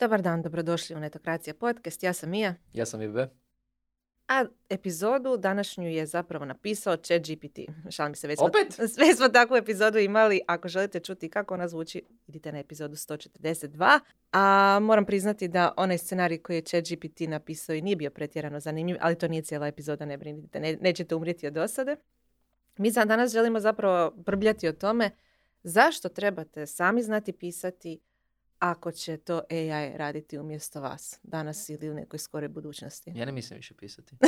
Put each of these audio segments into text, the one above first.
Dobar dan, dobrodošli u Netokracija podcast. Ja sam Mija, Ja sam Ibe. a epizodu današnju je zapravo napisao ChatGPT. Šalim se, već smo, Opet? sve smo takvu epizodu imali. Ako želite čuti kako ona zvuči, idite na epizodu 142. A moram priznati da onaj scenarij koji je ChatGPT napisao i nije bio pretjerano zanimljiv, ali to nije cijela epizoda, ne brinite, ne, nećete umrijeti od dosade. Mi za danas želimo zapravo brbljati o tome zašto trebate sami znati pisati ako će to AI raditi umjesto vas, danas ili u nekoj skoroj budućnosti. Ja ne mislim više pisati.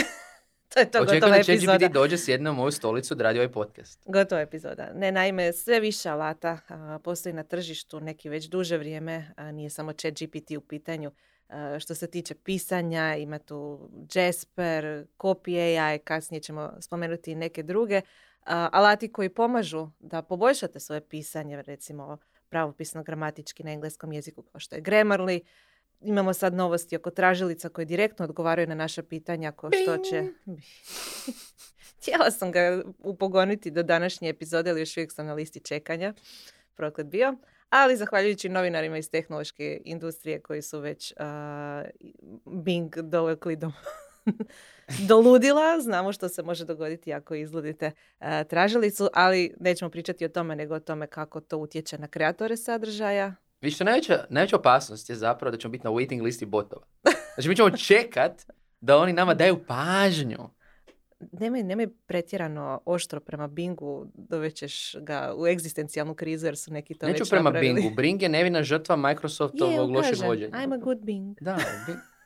To je to Očekujem gotova da epizoda. ChatGPT dođe, sjedne u moju stolicu da radi ovaj podcast. Gotova epizoda. Ne, naime, sve više alata a, postoji na tržištu neki već duže vrijeme, a, nije samo chat GPT u pitanju. A, što se tiče pisanja, ima tu Jasper, Copy AI, kasnije ćemo spomenuti i neke druge. A, alati koji pomažu da poboljšate svoje pisanje, recimo pravopisno gramatički na engleskom jeziku kao što je Grammarly. Imamo sad novosti oko tražilica koje direktno odgovaraju na naša pitanja kao što će... Htjela sam ga upogoniti do današnje epizode, ali još uvijek sam na listi čekanja. Proklet bio. Ali zahvaljujući novinarima iz tehnološke industrije koji su već a, Bing dovekli do, do ludila. Znamo što se može dogoditi ako izludite a, tražilicu, ali nećemo pričati o tome, nego o tome kako to utječe na kreatore sadržaja. Više najveća, najveća opasnost je zapravo da ćemo biti na waiting listi botova. Znači mi ćemo čekat da oni nama daju pažnju. Nemoj, nemoj pretjerano oštro prema Bingu, dovećeš ga u egzistencijalnu krizu jer su neki to Neću već prema napravili. Bingu. Bing je nevina žrtva Microsoftovog lošeg vođenja. I'm a good Bing. Da, Bing.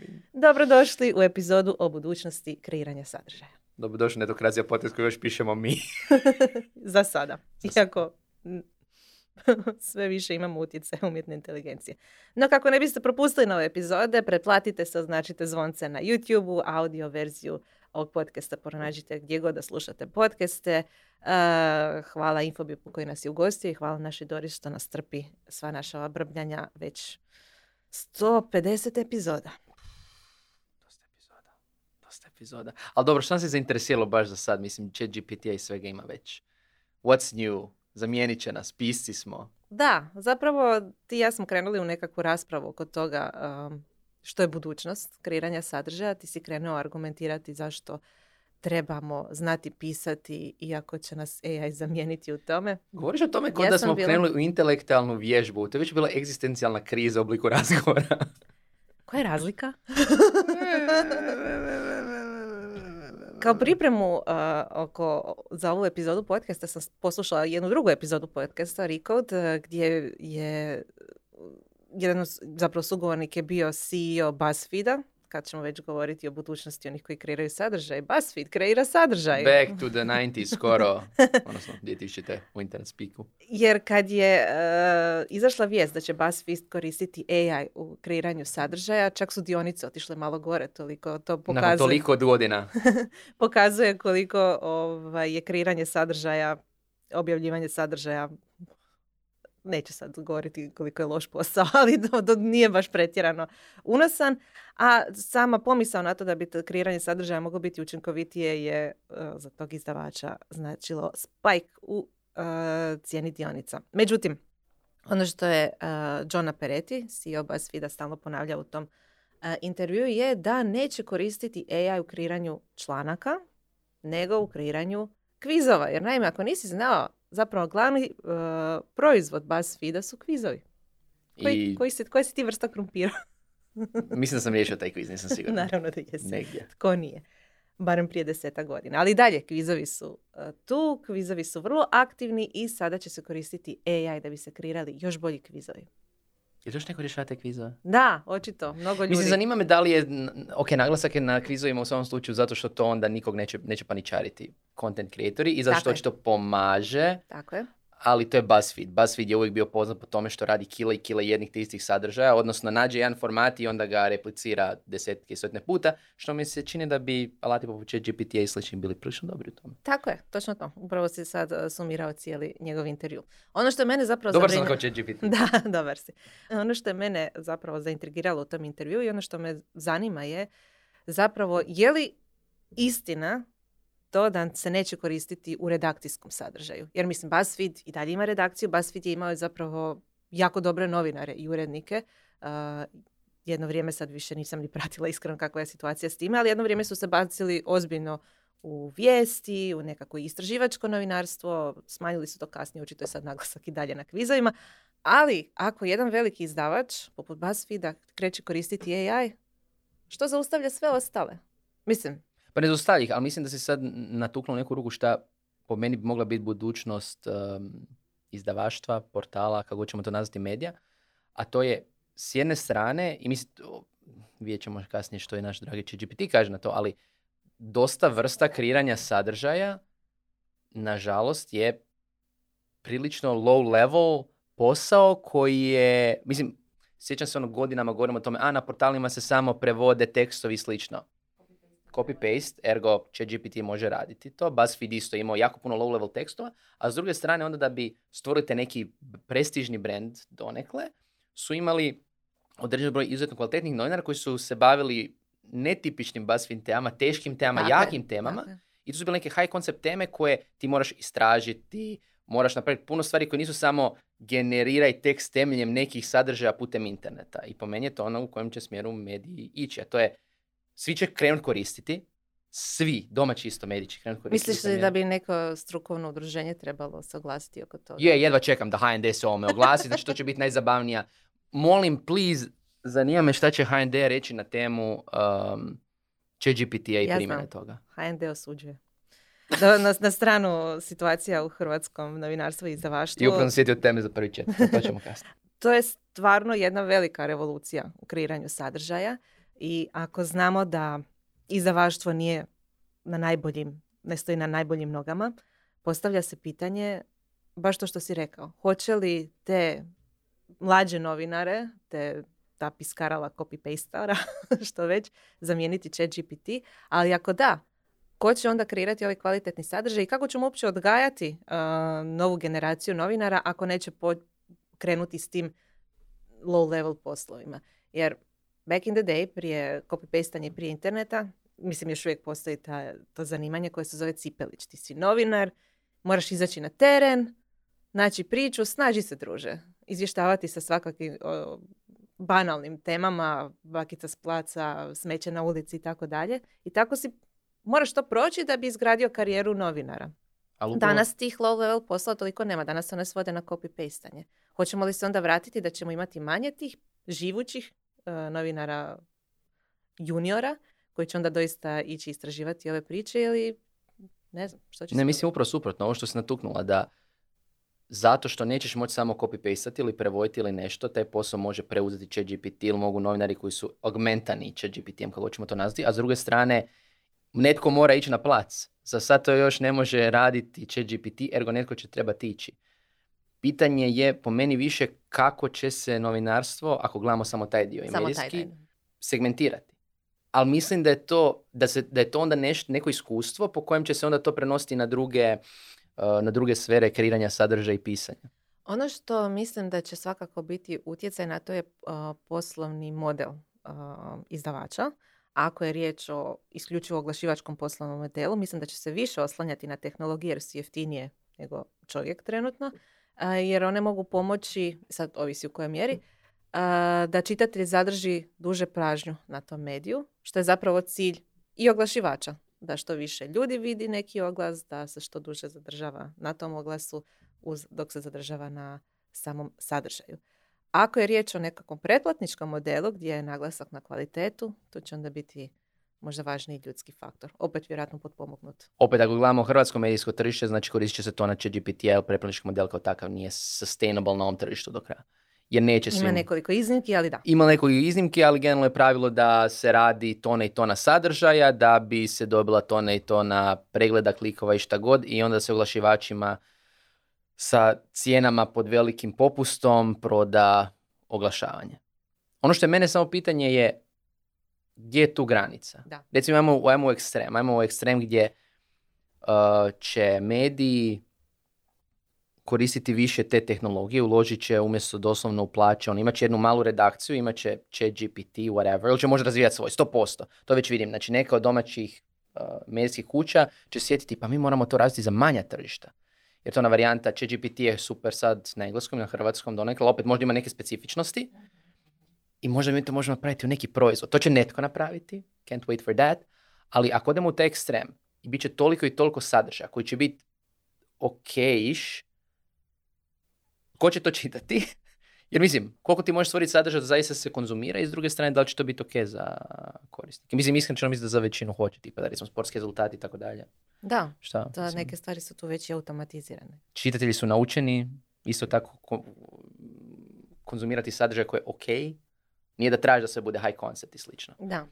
Bing. Dobrodošli u epizodu o budućnosti kreiranja sadržaja. Dobrodošli na Netokracija podcast koji još pišemo mi. Za sada. Iako sve više imamo utjecaj umjetne inteligencije. No kako ne biste propustili nove epizode, pretplatite se, označite zvonce na YouTube-u, audio verziju ovog podcasta pronađite gdje god da slušate podcaste. Uh, hvala Infobipu koji nas je ugostio i hvala našoj Doris što nas trpi sva naša brbljanja već 150 epizoda. Dosta epizoda. Dosta epizoda. Ali dobro, što nam se zainteresiralo baš za sad? Mislim, chat GPT i svega ima već. What's new? Zamijenit će nas, pisci smo. Da, zapravo ti i ja smo krenuli u nekakvu raspravu oko toga um, što je budućnost kreiranja sadržaja. Ti si krenuo argumentirati zašto trebamo znati pisati iako će nas AI zamijeniti u tome. Govoriš o tome Ja da smo bila- krenuli u intelektualnu vježbu. To je već bila egzistencijalna kriza u obliku razgovora. Koja je razlika? Kao pripremu uh, oko, za ovu epizodu podcasta sam poslušala jednu drugu epizodu podcasta Recode uh, gdje je uh, jedan zapravo sugovornik je bio CEO BuzzFeeda kad ćemo već govoriti o budućnosti onih koji kreiraju sadržaj. BuzzFeed kreira sadržaj. Back to the 90s skoro. Odnosno, 2000 u internet speaku. Jer kad je uh, izašla vijest da će BuzzFeed koristiti AI u kreiranju sadržaja, čak su dionice otišle malo gore, toliko to Nakon pokazuje. toliko od godina. pokazuje koliko ovaj, je kreiranje sadržaja, objavljivanje sadržaja, neću sad govoriti koliko je loš posao, ali to, to nije baš pretjerano unosan. A sama pomisao na to da bi to kreiranje sadržaja moglo biti učinkovitije je eh, za tog izdavača značilo spike u eh, cijeni dionica. Međutim, ono što je uh, Johna Peretti, CEO BuzzFeeda, stalno ponavlja u tom uh, intervjuu je da neće koristiti AI u kreiranju članaka, nego u kreiranju kvizova. Jer naime, ako nisi znao, zapravo glavni uh, proizvod BuzzFeeda su kvizovi. Koji, I koji, si, koji si ti vrsta krumpira? mislim da sam riješio taj kviz, nisam siguran. Naravno da jesi. Negdje. Tko nije? Barem prije deseta godina. Ali dalje, kvizovi su uh, tu, kvizovi su vrlo aktivni i sada će se koristiti AI da bi se kreirali još bolji kvizovi. Je još neko rješava te kvizove? Da, očito, mnogo ljudi. Mislim, zanima me da li je, ok, naglasak je na kvizovima u svom slučaju zato što to onda nikog neće, neće paničariti content creatori i zato što očito pomaže, Tako je. Ali to je BuzzFeed. BuzzFeed je uvijek bio poznat po tome što radi kile i kile jednih te istih sadržaja, odnosno nađe jedan format i onda ga replicira desetke i stotine puta, što mi se čini da bi alati poput GPT i slični bili prilično dobri u tome. Tako je, točno to. Upravo si sad uh, sumirao cijeli njegov intervju. Ono što je mene zapravo Dobar sam zabrinjalo- kao ChatGPT. Da, dobar si. Ono što je mene zapravo zaintrigiralo u tom intervju i ono što me zanima je zapravo je li istina to da se neće koristiti u redakcijskom sadržaju. Jer mislim, BuzzFeed i dalje ima redakciju, BuzzFeed je imao zapravo jako dobre novinare i urednike. Uh, jedno vrijeme sad više nisam ni pratila iskreno kakva je situacija s time, ali jedno vrijeme su se bacili ozbiljno u vijesti, u nekako istraživačko novinarstvo, smanjili su to kasnije, očito je sad naglasak i dalje na kvizovima, ali ako jedan veliki izdavač, poput BuzzFeeda, kreće koristiti AI, što zaustavlja sve ostale? Mislim. Pa ne zaustavlja ih, ali mislim da se sad natuknuo neku ruku šta po meni bi mogla biti budućnost um, izdavaštva, portala, kako ćemo to nazvati medija, a to je s jedne strane, i mislim, vidjet ćemo kasnije što je naš dragi GPT kaže na to, ali dosta vrsta kreiranja sadržaja, nažalost, je prilično low level posao koji je, mislim, sjećam se ono godinama govorimo o tome, a na portalima se samo prevode tekstovi i slično. Copy-paste, ergo će GPT može raditi to. BuzzFeed isto imao jako puno low-level tekstova, a s druge strane onda da bi stvorite neki prestižni brand donekle, su imali određen broj izuzetno kvalitetnih novinara koji su se bavili netipičnim BuzzFeed temama, teškim temama, jakim temama. I to su bile neke high concept teme koje ti moraš istražiti, moraš napraviti puno stvari koje nisu samo generiraj tekst temeljem nekih sadržaja putem interneta. I po meni je to ono u kojem će smjeru mediji ići. A to je, svi će krenuti koristiti, svi domaći isto mediji će krenuti koristiti. Misliš li da bi neko strukovno udruženje trebalo se oglasiti oko toga? Je, jedva čekam da HND se ovome oglasi, znači to će biti najzabavnija. Molim, please, zanima me šta će HND reći na temu um, GPT-a i ja primjene toga. HND osuđuje. Da, na, na stranu situacija u hrvatskom novinarstvu i izdavaštvu. I upravo sjetio teme za prvi čet, to ćemo kasnije. to je stvarno jedna velika revolucija u kreiranju sadržaja i ako znamo da izdavaštvo nije na najboljim, ne stoji na najboljim nogama, postavlja se pitanje, baš to što si rekao, hoće li te mlađe novinare, te ta piskarala copy-pastara, što već, zamijeniti chat GPT, ali ako da, ko će onda kreirati ovaj kvalitetni sadržaj i kako ćemo uopće odgajati novu generaciju novinara ako neće krenuti s tim low level poslovima. Jer back in the day, prije copy-pastanja prije interneta, mislim još uvijek postoji ta, to zanimanje koje se zove cipelić. Ti si novinar, moraš izaći na teren, naći priču, snaži se druže. Izvještavati sa svakakvim banalnim temama, bakica s placa, smeće na ulici i tako dalje. I tako si moraš to proći da bi izgradio karijeru novinara. Ali Danas tih low level posla toliko nema. Danas se one svode na copy-pastanje. Hoćemo li se onda vratiti da ćemo imati manje tih živućih novinara juniora koji će onda doista ići istraživati ove priče ili ne znam što će Ne, mislim upravo suprotno. Ovo što se natuknula da zato što nećeš moći samo copy-pastati ili prevoditi ili nešto, taj posao može preuzeti ChatGPT ili mogu novinari koji su augmentani ChatGPT-em, kako ćemo to nazvati, a s druge strane netko mora ići na plac. Za sad to još ne može raditi ChatGPT, ergo netko će trebati ići. Pitanje je po meni više kako će se novinarstvo, ako gledamo samo taj dio i medijski, segmentirati. Ali mislim da je to, da se, da je to onda neš, neko iskustvo po kojem će se onda to prenositi na druge, uh, na druge sfere kreiranja sadržaja i pisanja. Ono što mislim da će svakako biti utjecaj na to je uh, poslovni model uh, izdavača ako je riječ o isključivo oglašivačkom poslovnom modelu, mislim da će se više oslanjati na tehnologije jer su jeftinije nego čovjek trenutno, jer one mogu pomoći, sad ovisi u kojoj mjeri, da čitatelj zadrži duže pražnju na tom mediju, što je zapravo cilj i oglašivača, da što više ljudi vidi neki oglas, da se što duže zadržava na tom oglasu uz, dok se zadržava na samom sadržaju. Ako je riječ o nekakvom pretplatničkom modelu gdje je naglasak na kvalitetu, to će onda biti možda važniji ljudski faktor. Opet vjerojatno potpomognut. Opet ako gledamo hrvatsko medijsko tržište, znači koristit će se to na ChatGPT, jer pretplatnički model kao takav nije sustainable na ovom tržištu do kraja. Jer neće Ima nekoliko iznimki, ali da. Ima nekoliko iznimki, ali generalno je pravilo da se radi tona i tona sadržaja, da bi se dobila tona i tona pregleda klikova i šta god i onda se oglašivačima sa cijenama pod velikim popustom proda oglašavanje. Ono što je mene samo pitanje je gdje je tu granica? Da. Recimo ajmo, ajmo u ekstrem, ajmo u ekstrem gdje uh, će mediji koristiti više te tehnologije, uložit će umjesto doslovno u plaće, on imat će jednu malu redakciju, imat će GPT, whatever, ili će možda razvijati svoj, 100%. To već vidim. Znači neka od domaćih uh, medijskih kuća će sjetiti, pa mi moramo to razviti za manja tržišta. jer to ona varijanta ChatGPT je super sad na engleskom i na hrvatskom donekle, opet možda ima neke specifičnosti i možda mi to možemo napraviti u neki proizvod. To će netko napraviti, can't wait for that, ali ako odemo u taj ekstrem i bit će toliko i toliko sadržaja koji će biti ok-iš, ko će to čitati? Jer mislim, koliko ti možeš stvoriti sadržaj da zaista se konzumira i s druge strane da li će to biti ok za korisnike. Mislim, iskreno mislim da za većinu hoće, tipa da recimo sportski rezultati i tako dalje. Da, Šta? da Mislim, neke stvari su tu već i automatizirane. Čitatelji su naučeni isto tako ko- konzumirati sadržaj koji je ok. Nije da traži da sve bude high concept i slično. Da.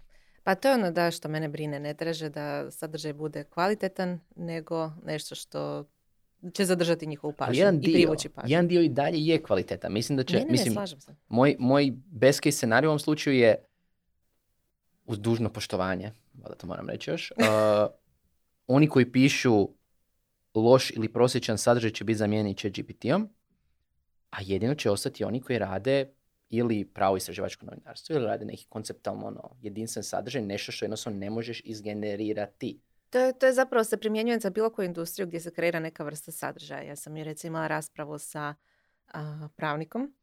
Pa to je ono da što mene brine. Ne traže da sadržaj bude kvalitetan, nego nešto što će zadržati njihovu pažnju jedan i dio, privući pažnju. jedan dio i dalje je kvalitetan. Mislim da će, ne, ne, ne, mislim, slažem se. moj, moj best case scenarij u ovom slučaju je uz dužno poštovanje, da to moram reći još, uh, oni koji pišu loš ili prosječan sadržaj će biti zamijenjeni chat GPT-om, a jedino će ostati oni koji rade ili pravo istraživačko novinarstvo ili rade neki konceptualno ono, jedinstven sadržaj, nešto što jednostavno ne možeš izgenerirati. To je, to je zapravo se primjenjuje za bilo koju industriju gdje se kreira neka vrsta sadržaja. Ja sam i recimo imala raspravu sa a, pravnikom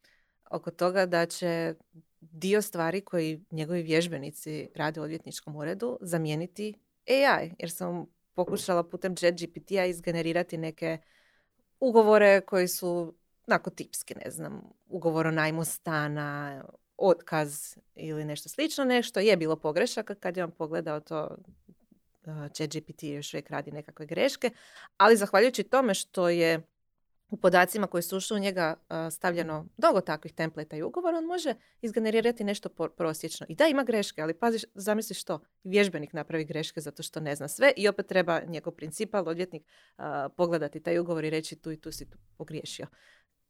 oko toga da će dio stvari koji njegovi vježbenici rade u odvjetničkom uredu zamijeniti AI. Jer sam pokušala putem chat GPT-a izgenerirati neke ugovore koji su onako tipski, ne znam, ugovor o najmu stana, otkaz ili nešto slično, nešto je bilo pogrešaka kad je on pogledao to ChatGPT još uvijek radi nekakve greške, ali zahvaljujući tome što je u podacima koji su ušli u njega a, stavljeno mnogo takvih templeta i ugovora, on može izgenerirati nešto prosječno. I da, ima greške, ali pazi, zamisli što, vježbenik napravi greške zato što ne zna sve i opet treba njegov principal, odvjetnik, a, pogledati taj ugovor i reći tu i tu si tu pogriješio.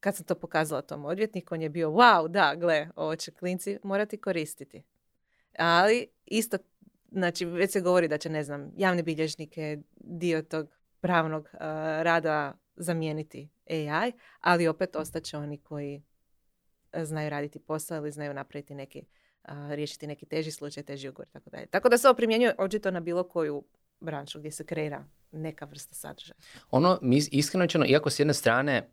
Kad sam to pokazala tom odvjetniku, on je bio, wow, da, gle, ovo će klinci morati koristiti. Ali isto znači već se govori da će, ne znam, javne bilježnike, dio tog pravnog uh, rada zamijeniti AI, ali opet ostaće oni koji uh, znaju raditi posao ili znaju napraviti neki, uh, riješiti neki teži slučaj, teži ugovor, tako dalje. Tako da se ovo primjenjuje očito na bilo koju branšu gdje se kreira neka vrsta sadržaja. Ono, iskreno iako s jedne strane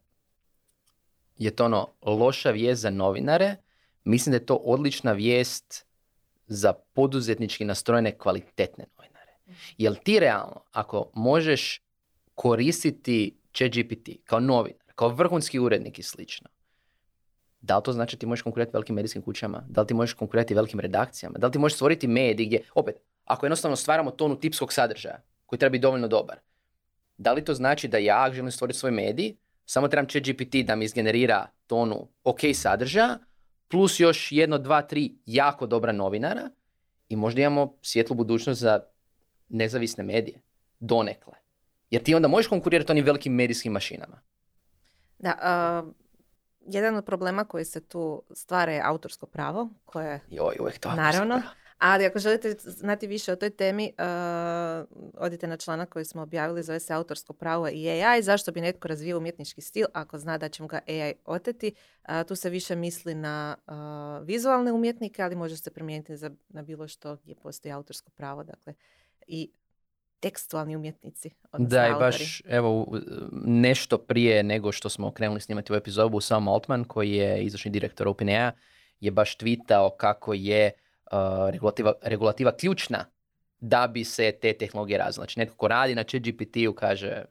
je to ono loša vijest za novinare, mislim da je to odlična vijest za poduzetnički nastrojene kvalitetne novinare. Jel ti realno, ako možeš koristiti ChatGPT kao novinar, kao vrhunski urednik i slično, da li to znači ti možeš konkurirati velikim medijskim kućama? Da li ti možeš konkurirati velikim redakcijama? Da li ti možeš stvoriti medij gdje, opet, ako jednostavno stvaramo tonu tipskog sadržaja koji treba biti dovoljno dobar, da li to znači da ja želim stvoriti svoj medij, samo trebam ChatGPT da mi izgenerira tonu ok sadržaja, plus još jedno, dva, tri jako dobra novinara i možda imamo svjetlu budućnost za nezavisne medije. Donekle. Jer ti onda možeš konkurirati onim velikim medijskim mašinama. Da, a, jedan od problema koji se tu stvara je autorsko pravo, koje Joj, uvijek to. Naravno. Ali ako želite znati više o toj temi, uh, odite na članak koji smo objavili, zove se Autorsko pravo i AI. Zašto bi netko razvio umjetnički stil ako zna da će mu ga AI oteti? Uh, tu se više misli na uh, vizualne umjetnike, ali može se primijeniti za, na bilo što gdje postoji autorsko pravo. Dakle, i tekstualni umjetnici. Da, i baš evo nešto prije nego što smo krenuli snimati u epizodu, Sam Altman, koji je izvršni direktor OpenAI, je baš tweetao kako je uh, regulativa, regulativa ključna da bi se te tehnologije razvile. Znači netko ko radi na ChatGPT-u kaže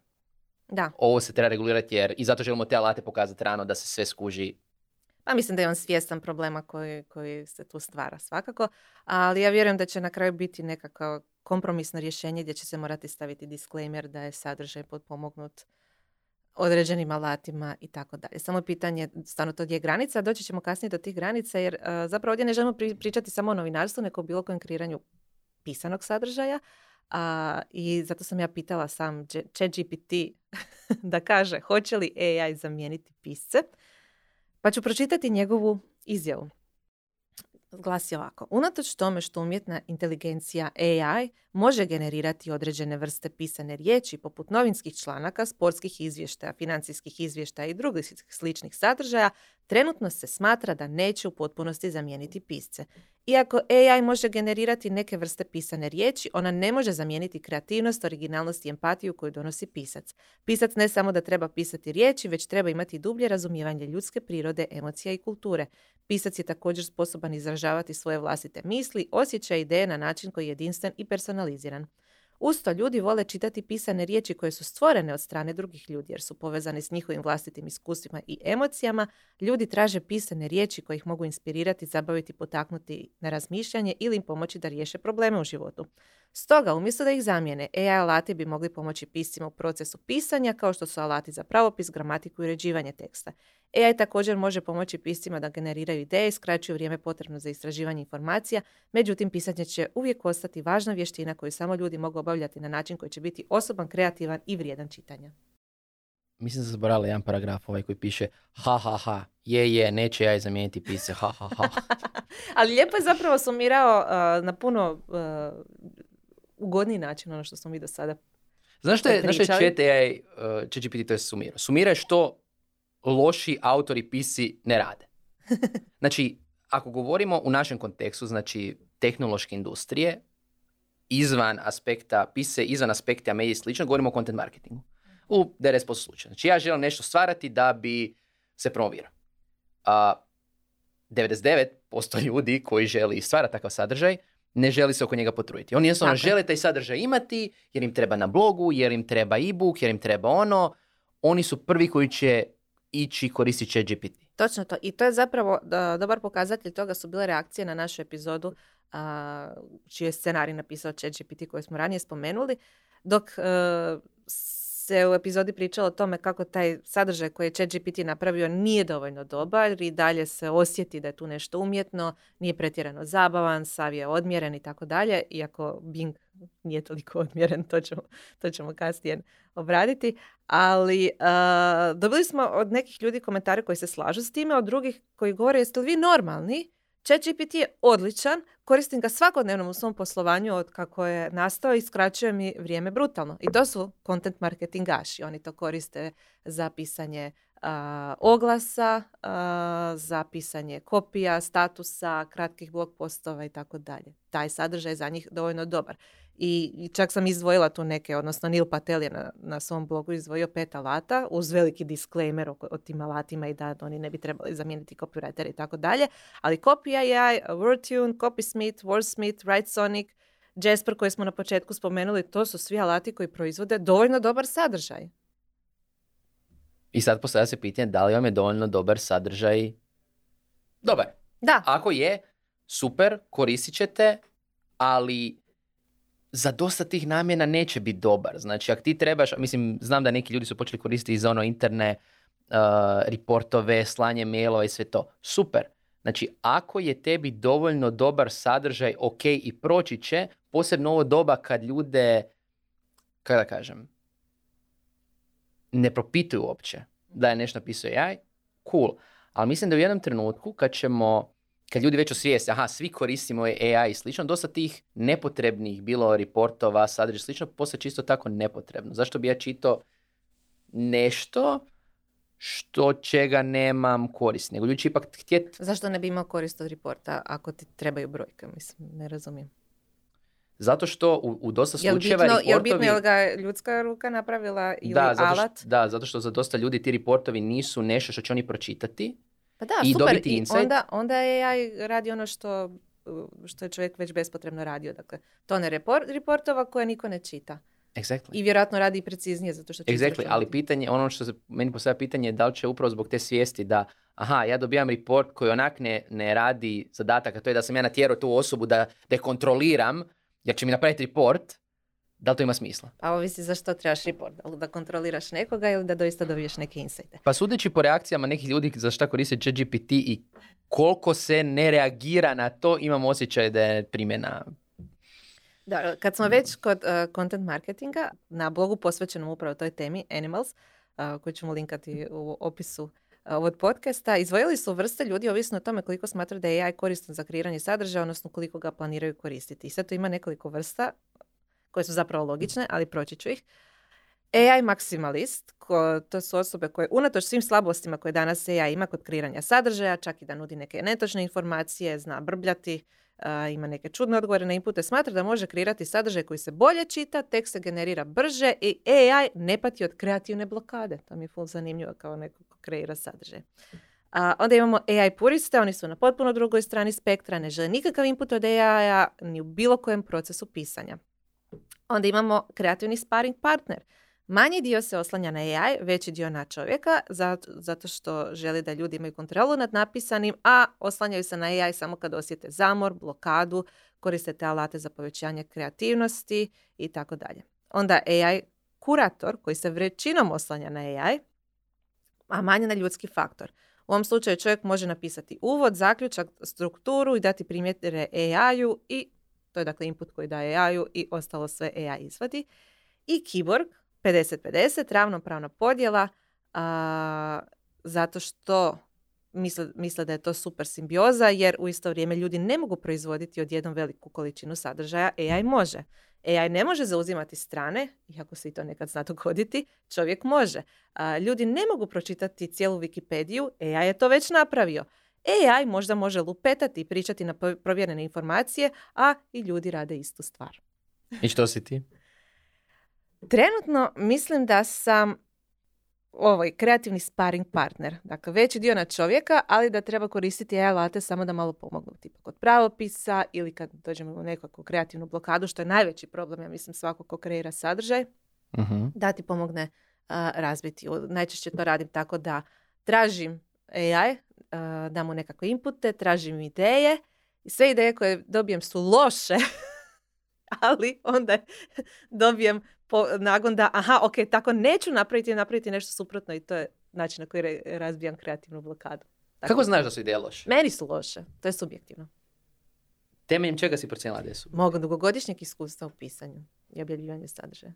Da, ovo se treba regulirati jer i zato želimo te alate pokazati rano da se sve skuži. pa mislim da je on svjestan problema koji, koji se tu stvara svakako, ali ja vjerujem da će na kraju biti nekakvo kompromisno rješenje gdje će se morati staviti disclaimer da je sadržaj potpomognut određenim alatima i tako dalje. Samo je pitanje stvarno to gdje je granica, doći ćemo kasnije do tih granica jer a, zapravo ovdje ne želimo pri- pričati samo o novinarstvu, nego o bilo kojem kreiranju pisanog sadržaja. A, I zato sam ja pitala sam ChatGPT da kaže hoće li AI zamijeniti pisce. Pa ću pročitati njegovu izjavu. Glasi ovako. Unatoč tome što umjetna inteligencija AI može generirati određene vrste pisane riječi poput novinskih članaka, sportskih izvještaja, financijskih izvještaja i drugih sličnih sadržaja, Trenutno se smatra da neće u potpunosti zamijeniti pisce. Iako AI može generirati neke vrste pisane riječi, ona ne može zamijeniti kreativnost, originalnost i empatiju koju donosi pisac. Pisac ne samo da treba pisati riječi, već treba imati dublje razumijevanje ljudske prirode, emocija i kulture. Pisac je također sposoban izražavati svoje vlastite misli, osjećaje ideje na način koji je jedinstven i personaliziran. Usto ljudi vole čitati pisane riječi koje su stvorene od strane drugih ljudi jer su povezane s njihovim vlastitim iskustvima i emocijama. Ljudi traže pisane riječi koje ih mogu inspirirati, zabaviti, potaknuti na razmišljanje ili im pomoći da riješe probleme u životu. Stoga, umjesto da ih zamijene, AI alati bi mogli pomoći piscima u procesu pisanja kao što su alati za pravopis, gramatiku i uređivanje teksta. AI također može pomoći piscima da generiraju ideje, skraćuju vrijeme potrebno za istraživanje informacija, međutim pisanje će uvijek ostati važna vještina koju samo ljudi mogu obavljati na način koji će biti osoban, kreativan i vrijedan čitanja. Mislim da sam zaboravila jedan paragraf ovaj koji piše ha ha ha, je je, neće ja zamijeniti pise, ha ha ha. Ali lijepo je zapravo sumirao uh, na puno uh, ugodniji način ono što smo mi do sada Znaš što je, znaš je chat AI, uh, ChatGPT to je sumirao? Sumira je što loši autori pisi ne rade. Znači, ako govorimo u našem kontekstu, znači tehnološke industrije, izvan aspekta pise, izvan aspekta medije i slično, govorimo o content marketingu. U 90% slučaja. Znači, ja želim nešto stvarati da bi se promovirao. A 99% ljudi koji želi stvarati takav sadržaj, ne želi se oko njega potruditi. Oni jednostavno žele taj sadržaj imati, jer im treba na blogu, jer im treba e-book, jer im treba ono. Oni su prvi koji će ići koristiti će GPT. Točno to. I to je zapravo dobar pokazatelj toga su bile reakcije na našu epizodu a, čiji je scenarij napisao ChatGPT koji smo ranije spomenuli, dok e, se u epizodi pričalo o tome kako taj sadržaj koji je ChatGPT napravio nije dovoljno dobar i dalje se osjeti da je tu nešto umjetno, nije pretjerano zabavan, sav je odmjeren i tako dalje, iako Bing nije toliko odmjeren, to ćemo, to ćemo kasnije obraditi, ali dobili smo od nekih ljudi komentare koji se slažu s time, od drugih koji govore jeste li vi normalni? ChatGPT je odličan, koristim ga svakodnevno u svom poslovanju od kako je nastao i skraćuje mi vrijeme brutalno. I to su content marketingaši. Oni to koriste za pisanje oglasa, za pisanje kopija, statusa, kratkih blog postova i tako dalje. Taj sadržaj je za njih dovoljno dobar. I, čak sam izdvojila tu neke, odnosno Neil Patel je na, svom blogu izdvojio pet alata uz veliki disclaimer o, o tim alatima i da oni ne bi trebali zamijeniti copywriter i tako dalje. Ali kopija je WordTune, CopySmith, WordSmith, WriteSonic, Jasper koji smo na početku spomenuli, to su svi alati koji proizvode dovoljno dobar sadržaj. I sad postavlja se pitanje da li vam je dovoljno dobar sadržaj dobar. Da. Ako je, super, koristit ćete, ali za dosta tih namjena neće biti dobar. Znači, ako ti trebaš, mislim, znam da neki ljudi su počeli koristiti za ono interne uh, reportove, slanje mailova i sve to. Super. Znači, ako je tebi dovoljno dobar sadržaj, ok, i proći će, posebno ovo doba kad ljude, kada da kažem, ne propituju uopće da je nešto napisao AI, cool. Ali mislim da u jednom trenutku kad ćemo kad ljudi već osvijeste, aha, svi koristimo AI i slično, dosta tih nepotrebnih, bilo reportova, sadržaj i slično, postaje čisto tako nepotrebno. Zašto bi ja čitao nešto što čega nemam korist, nego ljudi će ipak htjeti... Zašto ne bi imao korist od reporta ako ti trebaju brojke, mislim, ne razumijem. Zato što u, u dosta slučajeva jel bitno, reportovi... Jel bitno, ga ljudska ruka napravila ili da, zato što, alat? Da, zato što za dosta ljudi ti reportovi nisu nešto što će oni pročitati, pa da, i super. I onda, onda je ja radi ono što, što je čovjek već bespotrebno radio. Dakle, to ne report, reportova koje niko ne čita. Exactly. I vjerojatno radi preciznije zato što će Exactly, ali pitanje, ono što se meni postavlja pitanje je da li će upravo zbog te svijesti da aha, ja dobijam report koji onak ne, ne radi zadatak, a to je da sam ja natjerao tu osobu da, da je kontroliram, jer će mi napraviti report, da li to ima smisla? Pa ovisi zašto trebaš report, da kontroliraš nekoga ili da doista dobiješ neke insajte. Pa sudeći po reakcijama nekih ljudi za šta koriste ChatGPT i koliko se ne reagira na to, imam osjećaj da je primjena da, kad smo već kod uh, content marketinga, na blogu posvećenom upravo toj temi Animals, uh, koju ćemo linkati u opisu ovog podcasta, izvojili su vrste ljudi ovisno o tome koliko smatraju da je AI koristan za kreiranje sadržaja, odnosno koliko ga planiraju koristiti. I sad tu ima nekoliko vrsta koje su zapravo logične, ali proći ću ih. AI maksimalist, ko, to su osobe koje unatoč svim slabostima koje danas AI ima kod kreiranja sadržaja, čak i da nudi neke netočne informacije, zna brbljati, ima neke čudne odgovore na inpute, smatra da može kreirati sadržaj koji se bolje čita, tekst se generira brže i AI ne pati od kreativne blokade. To mi je full zanimljivo kao neko ko kreira sadržaj. A, onda imamo AI puriste, oni su na potpuno drugoj strani spektra, ne žele nikakav input od AI-a ni u bilo kojem procesu pisanja. Onda imamo kreativni sparring partner. Manji dio se oslanja na AI, veći dio na čovjeka, zato što želi da ljudi imaju kontrolu nad napisanim, a oslanjaju se na AI samo kad osjete zamor, blokadu, koriste te alate za povećanje kreativnosti i tako dalje. Onda AI kurator, koji se većinom oslanja na AI, a manje na ljudski faktor. U ovom slučaju čovjek može napisati uvod, zaključak, strukturu i dati primjere AI-u i to je dakle input koji daje AI-u i ostalo sve AI izvadi. I Kiborg, 50-50, ravnopravna podjela, a, zato što misle, misle da je to super simbioza, jer u isto vrijeme ljudi ne mogu proizvoditi odjednom veliku količinu sadržaja, AI može. AI ne može zauzimati strane, iako se i to nekad zna dogoditi, čovjek može. A, ljudi ne mogu pročitati cijelu Wikipediju, AI je to već napravio. AI možda može lupetati i pričati na provjerene informacije, a i ljudi rade istu stvar. I što si ti? Trenutno mislim da sam ovaj kreativni sparring partner. Dakle, veći dio na čovjeka, ali da treba koristiti AI alate samo da malo pomognu. Tipa kod pravopisa ili kad dođemo u nekakvu kreativnu blokadu, što je najveći problem, ja mislim, svako ko kreira sadržaj, uh da ti pomogne uh, razbiti. Najčešće to radim tako da tražim AI, uh, dam mu nekakve inpute, tražim ideje i sve ideje koje dobijem su loše, ali onda dobijem po, nagon da, aha, ok, tako neću napraviti, napraviti nešto suprotno i to je način na koji razbijam kreativnu blokadu. Tako. Kako znaš da su ideje loše? Meni su loše, to je subjektivno. Temeljem čega si procijenila da su? Mogu dugogodišnjeg iskustva u pisanju i objavljivanju sadržaja.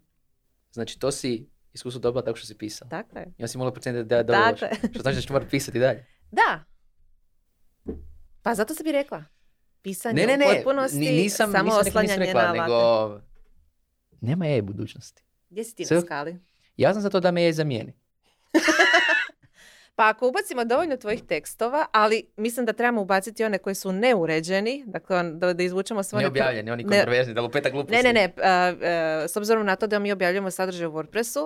Znači, to si iskustvo dobila tako što si pisala? Tako je. Ja si mogla procijeniti da je dobro loše. Što znači da ću morati pisati dalje? Da. Pa zato sam bi rekla. Pisanje ne, ne, ne. u potpunosti, nisam, samo nisam, oslanjanje nisam rekla, na nego nema je budućnosti. Gdje si ti na skali? Ja sam za to da me je zamijeni. Pa ako ubacimo dovoljno tvojih tekstova, ali mislim da trebamo ubaciti one koji su neuređeni, dakle da, da izvučemo sve one... Neobjavljeni, oni kontroverzni, da lupeta gluposti. Ne, ne, ne, s obzirom na to da mi objavljujemo sadržaj u WordPressu,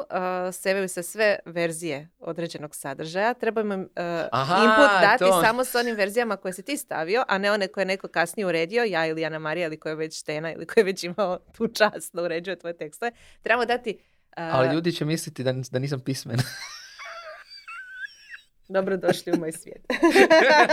uh, se sve verzije određenog sadržaja, trebamo im input dati samo s onim verzijama koje si ti stavio, a ne one koje neko kasnije uredio, ja ili Ana Marija ili koja je već Štena ili koja je već imao tu čast da uređuje tvoje tekstove. Trebamo dati... Ali ljudi će misliti da, da nisam pismen. Dobro došli u moj svijet.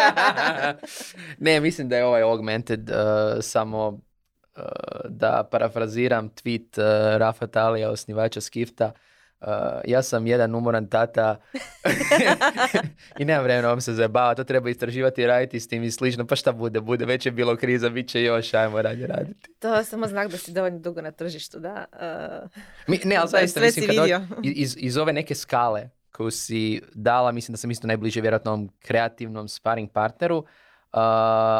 ne, mislim da je ovaj augmented uh, samo uh, da parafraziram tweet uh, Rafa Talija, osnivača Skifta. Uh, ja sam jedan umoran tata i nemam vremena vam se zajebava, to treba istraživati i raditi s tim i slično, pa šta bude, bude, već je bilo kriza, bit će još, ajmo raditi raditi. To je samo znak da si dovoljno dugo na tržištu, da. Mi, ne, ali zaista mislim, kad iz, iz ove neke skale, koju si dala, mislim da sam isto najbliže vjerojatnom kreativnom sparring partneru, uh,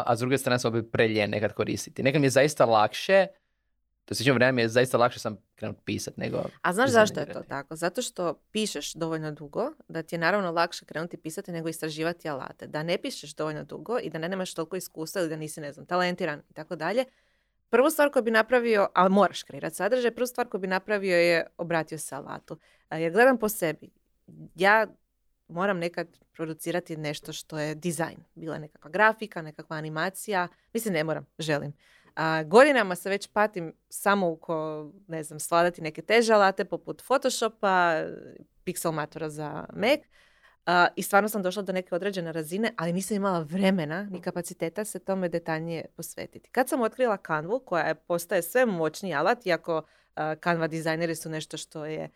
a s druge strane sam bi preljen nekad koristiti. Nekad mi je zaista lakše, to sjećam vrijeme je zaista lakše sam krenut pisat nego... A znaš zašto je to tako? Zato što pišeš dovoljno dugo, da ti je naravno lakše krenuti pisati nego istraživati alate. Da ne pišeš dovoljno dugo i da ne nemaš toliko iskustva ili da nisi, ne znam, talentiran i tako dalje, Prvu stvar koju bi napravio, ali moraš kreirati sadržaj, prvu stvar koju bi napravio je obratio se alatu. Jer gledam po sebi, ja moram nekad producirati nešto što je dizajn. Bila nekakva grafika, nekakva animacija. Mislim, ne moram, želim. A, godinama se već patim samo uko, ne znam, sladati neke teže alate poput Photoshopa, Pixelmatora za Mac. I stvarno sam došla do neke određene razine, ali nisam imala vremena ni kapaciteta se tome detaljnije posvetiti. Kad sam otkrila Canvu, koja je, postaje sve moćniji alat, iako Canva dizajneri su nešto što je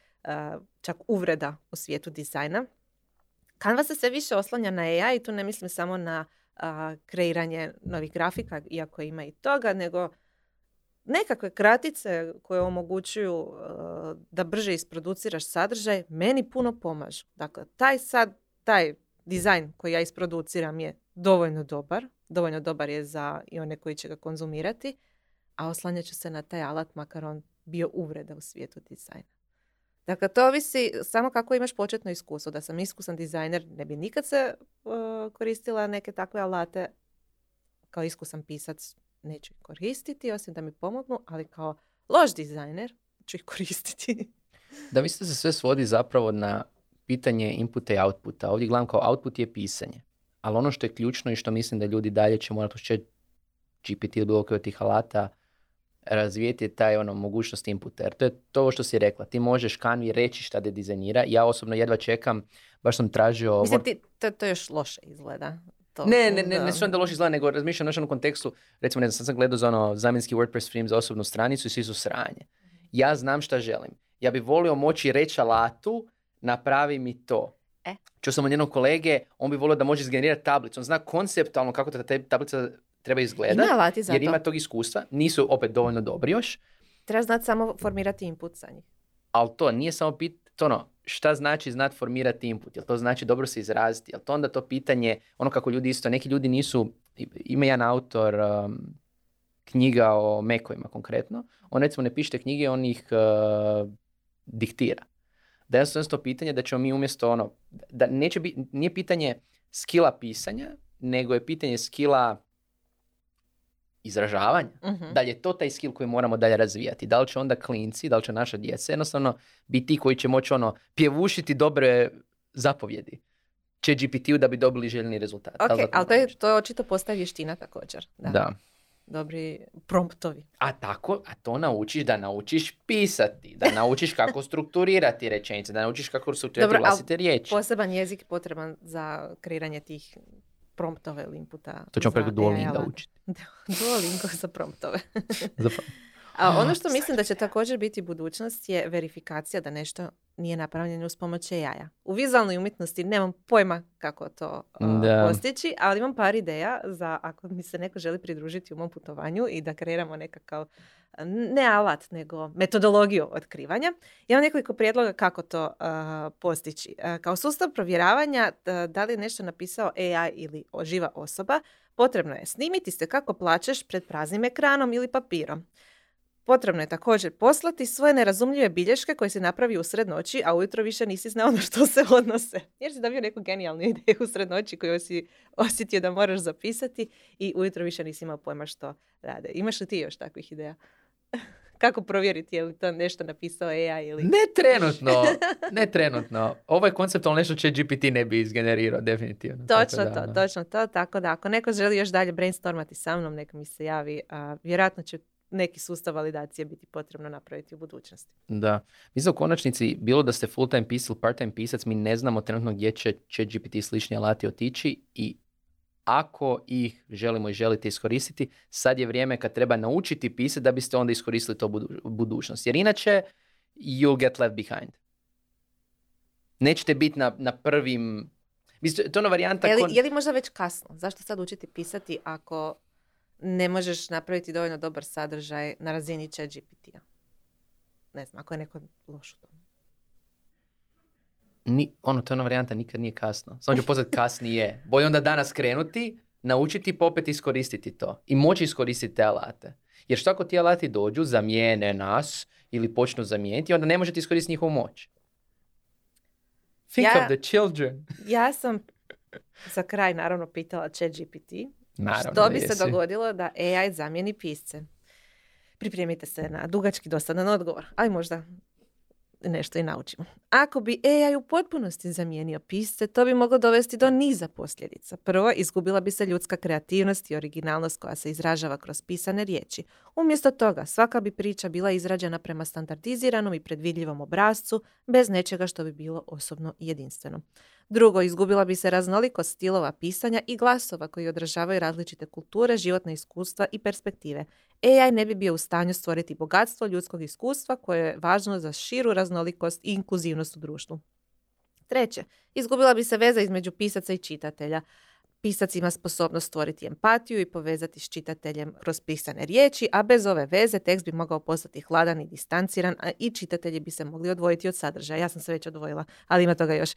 čak uvreda u svijetu dizajna. Canva se sve više oslanja na AI i tu ne mislim samo na kreiranje novih grafika, iako ima i toga, nego nekakve kratice koje omogućuju da brže isproduciraš sadržaj, meni puno pomažu. Dakle, taj sad, taj dizajn koji ja isproduciram je dovoljno dobar, dovoljno dobar je za i one koji će ga konzumirati, a oslanjat ću se na taj alat makar on bio uvreda u svijetu dizajna. Dakle, to ovisi samo kako imaš početno iskustvo. Da sam iskusan dizajner, ne bi nikad se koristila neke takve alate. Kao iskusan pisac neću ih koristiti, osim da mi pomognu, ali kao loš dizajner ću ih koristiti. Da mislite se sve svodi zapravo na pitanje inputa i outputa. Ovdje gledam kao output je pisanje. Ali ono što je ključno i što mislim da ljudi dalje će morati uz GPT ili bilo koji od tih alata razvijeti je taj ono mogućnost inputa. Jer to je to što si rekla. Ti možeš kanvi reći šta da dizajnira. Ja osobno jedva čekam, baš sam tražio... Mislim, ti, to, to još loše izgleda. To, ne, ne, ne, ne su da loše izgleda, nego razmišljam na u kontekstu, recimo, ne znam, sam gledao za ono zamjenski WordPress frame za osobnu stranicu i svi su sranje. Ja znam šta želim. Ja bi volio moći reći alatu, napravi mi to. E. Čuo sam od jednog kolege, on bi volio da može izgenerirati tablicu. On zna konceptualno kako ta tablica treba izgledati. Jer ima tog iskustva. Nisu opet dovoljno dobri još. Treba znati samo formirati input za njih. Ali to nije samo pit, to ono, šta znači znati formirati input? Jel to znači dobro se izraziti? Jel to onda to pitanje, ono kako ljudi isto, neki ljudi nisu, ima jedan autor um, knjiga o mekovima konkretno, on recimo ne piše knjige, on ih uh, diktira. Da je to pitanje da ćemo mi umjesto ono, da neće biti, nije pitanje skila pisanja, nego je pitanje skila izražavanja. uh Da li je to taj skill koji moramo dalje razvijati? Da li će onda klinci, da li će naša djeca jednostavno biti ti koji će moći ono pjevušiti dobre zapovjedi? će GPT-u da bi dobili željeni rezultat. Ok, ali to je, to je očito postaje vještina također. Da. da. Dobri promptovi. A tako, a to naučiš da naučiš pisati, da naučiš kako strukturirati rečenice, da naučiš kako strukturirati Dobro, vlastite riječi. poseban jezik potreban za kreiranje tih promptove ili inputa. To ćemo preko Duolinga učiti. Duolingo za promptove. A ono što mislim da će također biti budućnost je verifikacija da nešto nije napravljeno uz pomoć jaja. U vizualnoj umjetnosti nemam pojma kako to postići, ali imam par ideja za ako mi se neko želi pridružiti u mom putovanju i da kreiramo nekakav ne alat, nego metodologiju otkrivanja. Imam nekoliko prijedloga kako to postići. kao sustav provjeravanja da li je nešto napisao AI ili živa osoba, potrebno je snimiti se kako plaćeš pred praznim ekranom ili papirom. Potrebno je također poslati svoje nerazumljive bilješke koje si napravi u sred noći, a ujutro više nisi znao na što se odnose. Jer si dobio neku genijalnu ideju u sred noći koju si osjetio da moraš zapisati i ujutro više nisi imao pojma što rade. Imaš li ti još takvih ideja? Kako provjeriti je li to nešto napisao AI ili... Ne trenutno, ne trenutno. Ovo je konceptualno nešto će GPT ne bi izgenerirao, definitivno. Točno to, ono. točno to. Tako da, ako neko želi još dalje brainstormati sa mnom, neka mi se javi. A, vjerojatno će neki sustav validacije biti potrebno napraviti u budućnosti. Da. Mi u konačnici, bilo da ste full time pisac ili part time pisac, mi ne znamo trenutno gdje će, će GPT slični alati otići i ako ih želimo i želite iskoristiti, sad je vrijeme kad treba naučiti pisati da biste onda iskoristili to u budućnosti. Jer inače, you'll get left behind. Nećete biti na, na prvim... To je ona varijanta... Je li, je li možda već kasno? Zašto sad učiti pisati ako ne možeš napraviti dovoljno dobar sadržaj na razini chat GPT-a. Ne znam, ako je neko loš u tome. Ni, ono, to je ona varijanta, nikad nije kasno. Samo ću poznat kasnije. Bolje onda danas krenuti, naučiti, popet iskoristiti to. I moći iskoristiti te alate. Jer što ako ti alati dođu, zamijene nas ili počnu zamijeniti, onda ne možete iskoristiti njihovu moć. Think ja, of the children. ja sam za kraj naravno pitala chat GPT Naravno, Što bi se dogodilo da AI zamijeni pisce? Pripremite se na dugački dosadan odgovor, ali možda nešto i naučimo. Ako bi AI u potpunosti zamijenio pisce, to bi moglo dovesti do niza posljedica. Prvo, izgubila bi se ljudska kreativnost i originalnost koja se izražava kroz pisane riječi. Umjesto toga, svaka bi priča bila izrađena prema standardiziranom i predvidljivom obrazcu, bez nečega što bi bilo osobno jedinstveno. Drugo, izgubila bi se raznolikost stilova pisanja i glasova koji odražavaju različite kulture, životne iskustva i perspektive. AI ne bi bio u stanju stvoriti bogatstvo ljudskog iskustva koje je važno za širu raznolikost i inkluzivnost u društvu. Treće, izgubila bi se veza između pisaca i čitatelja. Pisac ima sposobnost stvoriti empatiju i povezati s čitateljem kroz pisane riječi, a bez ove veze tekst bi mogao postati hladan i distanciran, a i čitatelji bi se mogli odvojiti od sadržaja. Ja sam se već odvojila, ali ima toga još.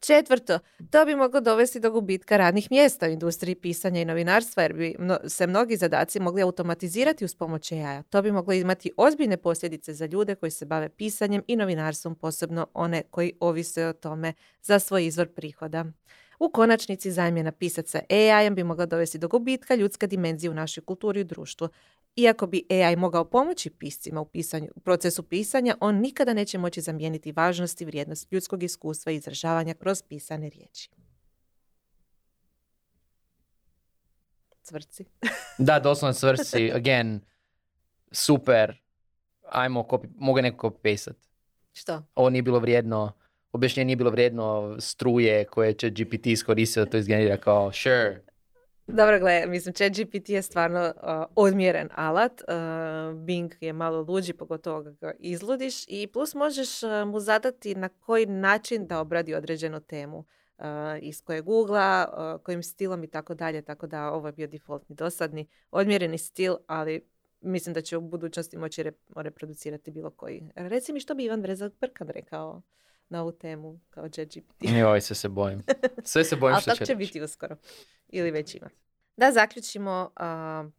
Četvrto, to bi moglo dovesti do gubitka radnih mjesta u industriji pisanja i novinarstva, jer bi se mnogi zadaci mogli automatizirati uz pomoć AI-a. To bi moglo imati ozbiljne posljedice za ljude koji se bave pisanjem i novinarstvom, posebno one koji ovise o tome za svoj izvor prihoda. U konačnici zamjena pisaca AI bi mogla dovesti do gubitka ljudska dimenzija u našoj kulturi i društvu. Iako bi AI mogao pomoći piscima u, pisanju, u procesu pisanja, on nikada neće moći zamijeniti važnost i vrijednost ljudskog iskustva i izražavanja kroz pisane riječi. Cvrci. da, doslovno cvrci. Again, super. Ajmo, copy, mogu neko copy Što? Ovo nije bilo vrijedno objašnjenje nije bilo vrijedno struje koje će GPT iskoristiti da to izgenerira kao sure. Dobro, gle, mislim, chat GPT je stvarno odmjeren alat. Bing je malo luđi, pogotovo ga izludiš. I plus možeš mu zadati na koji način da obradi određenu temu. iz koje googla, kojim stilom i tako dalje. Tako da ovo je bio defaultni, dosadni, odmjereni stil, ali mislim da će u budućnosti moći reproducirati bilo koji. Reci mi što bi Ivan Brezak Prkan rekao na ovu temu kao ChatGPT. Joj, sve se bojim. Sve se bojim što će će biti uskoro. Ili već ima. Da zaključimo, uh,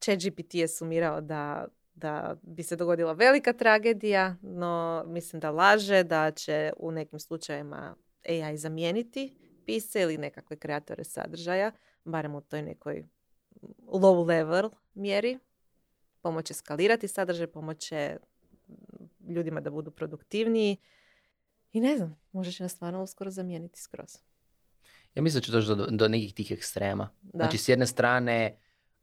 ChatGPT je sumirao da, da bi se dogodila velika tragedija, no mislim da laže, da će u nekim slučajevima AI zamijeniti pise ili nekakve kreatore sadržaja, barem u toj nekoj low level mjeri. Pomoće skalirati sadržaj, pomoće ljudima da budu produktivniji, i ne znam, možda će nas stvarno uskoro zamijeniti skroz. Ja mislim da će doći do, do nekih tih ekstrema. Znači, s jedne strane,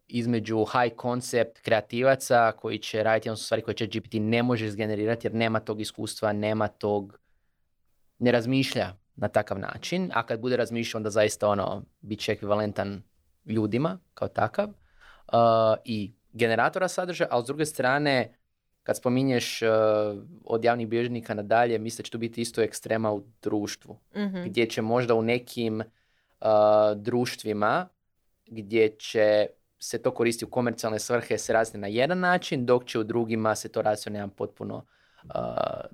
između high concept kreativaca koji će raditi jedno stvari koje će GPT ne može izgenerirati jer nema tog iskustva, nema tog, ne razmišlja na takav način, a kad bude razmišljao onda zaista ono, bit će ekvivalentan ljudima kao takav uh, i generatora sadržaja, ali s druge strane kad spominješ uh, od javnih bilježnika nadalje, mislim da će tu biti isto ekstrema u društvu. mm Gdje će možda u nekim uh, društvima gdje će se to koristi u komercijalne svrhe se razne na jedan način, dok će u drugima se to raditi na jedan potpuno uh,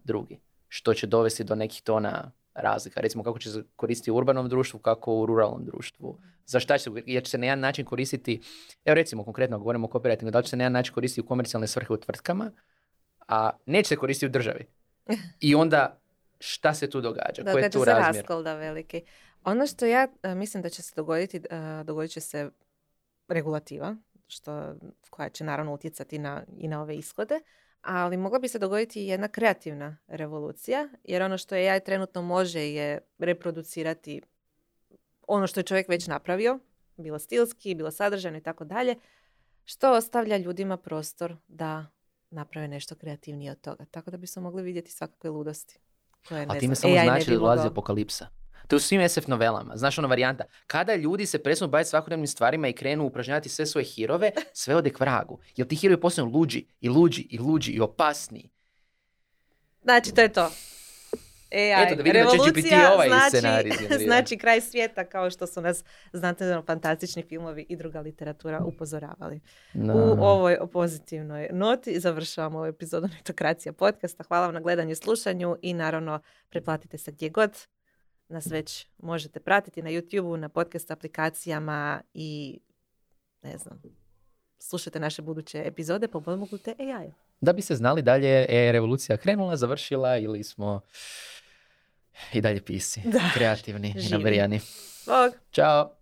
drugi. Što će dovesti do nekih tona razlika. Recimo kako će se koristiti u urbanom društvu, kako u ruralnom društvu. Za šta će se, jer će se na jedan način koristiti, evo recimo konkretno govorimo o copywritingu, da će se na jedan način koristiti u komercijalne svrhe u tvrtkama, a neće se koristiti u državi. I onda šta se tu događa? Koji je tu se razmjer? da veliki. Ono što ja e, mislim da će se dogoditi, uh, dogodit će se regulativa, što, koja će naravno utjecati na, i na ove ishode, ali mogla bi se dogoditi jedna kreativna revolucija, jer ono što je ja trenutno može je reproducirati ono što je čovjek već napravio, bilo stilski, bilo sadržajno i tako dalje, što ostavlja ljudima prostor da naprave nešto kreativnije od toga. Tako da bi se mogli vidjeti svakakve ludosti. Koje, A time samo znači da dolazi apokalipsa. To je u svim SF novelama. Znaš ono varijanta. Kada ljudi se presnu baviti svakodnevnim stvarima i krenu upražnjavati sve svoje hirove, sve ode k vragu. Jer ti hirovi postanu luđi i luđi i luđi i opasniji. Znači, to je to. AI. Eto, da vidimo Revolucija ovaj znači, znači kraj svijeta kao što su nas znate fantastični filmovi i druga literatura upozoravali. No. U ovoj pozitivnoj noti završavamo ovu epizodu Netokracija podcasta. Hvala vam na gledanju i slušanju i naravno preplatite se gdje god nas već možete pratiti na YouTube, na podcast aplikacijama i ne znam, slušajte naše buduće epizode po te AI. Da bi se znali dalje je revolucija krenula, završila ili smo i dalje pisi, da. kreativni Živim. i nabrijani. Bog. Ćao.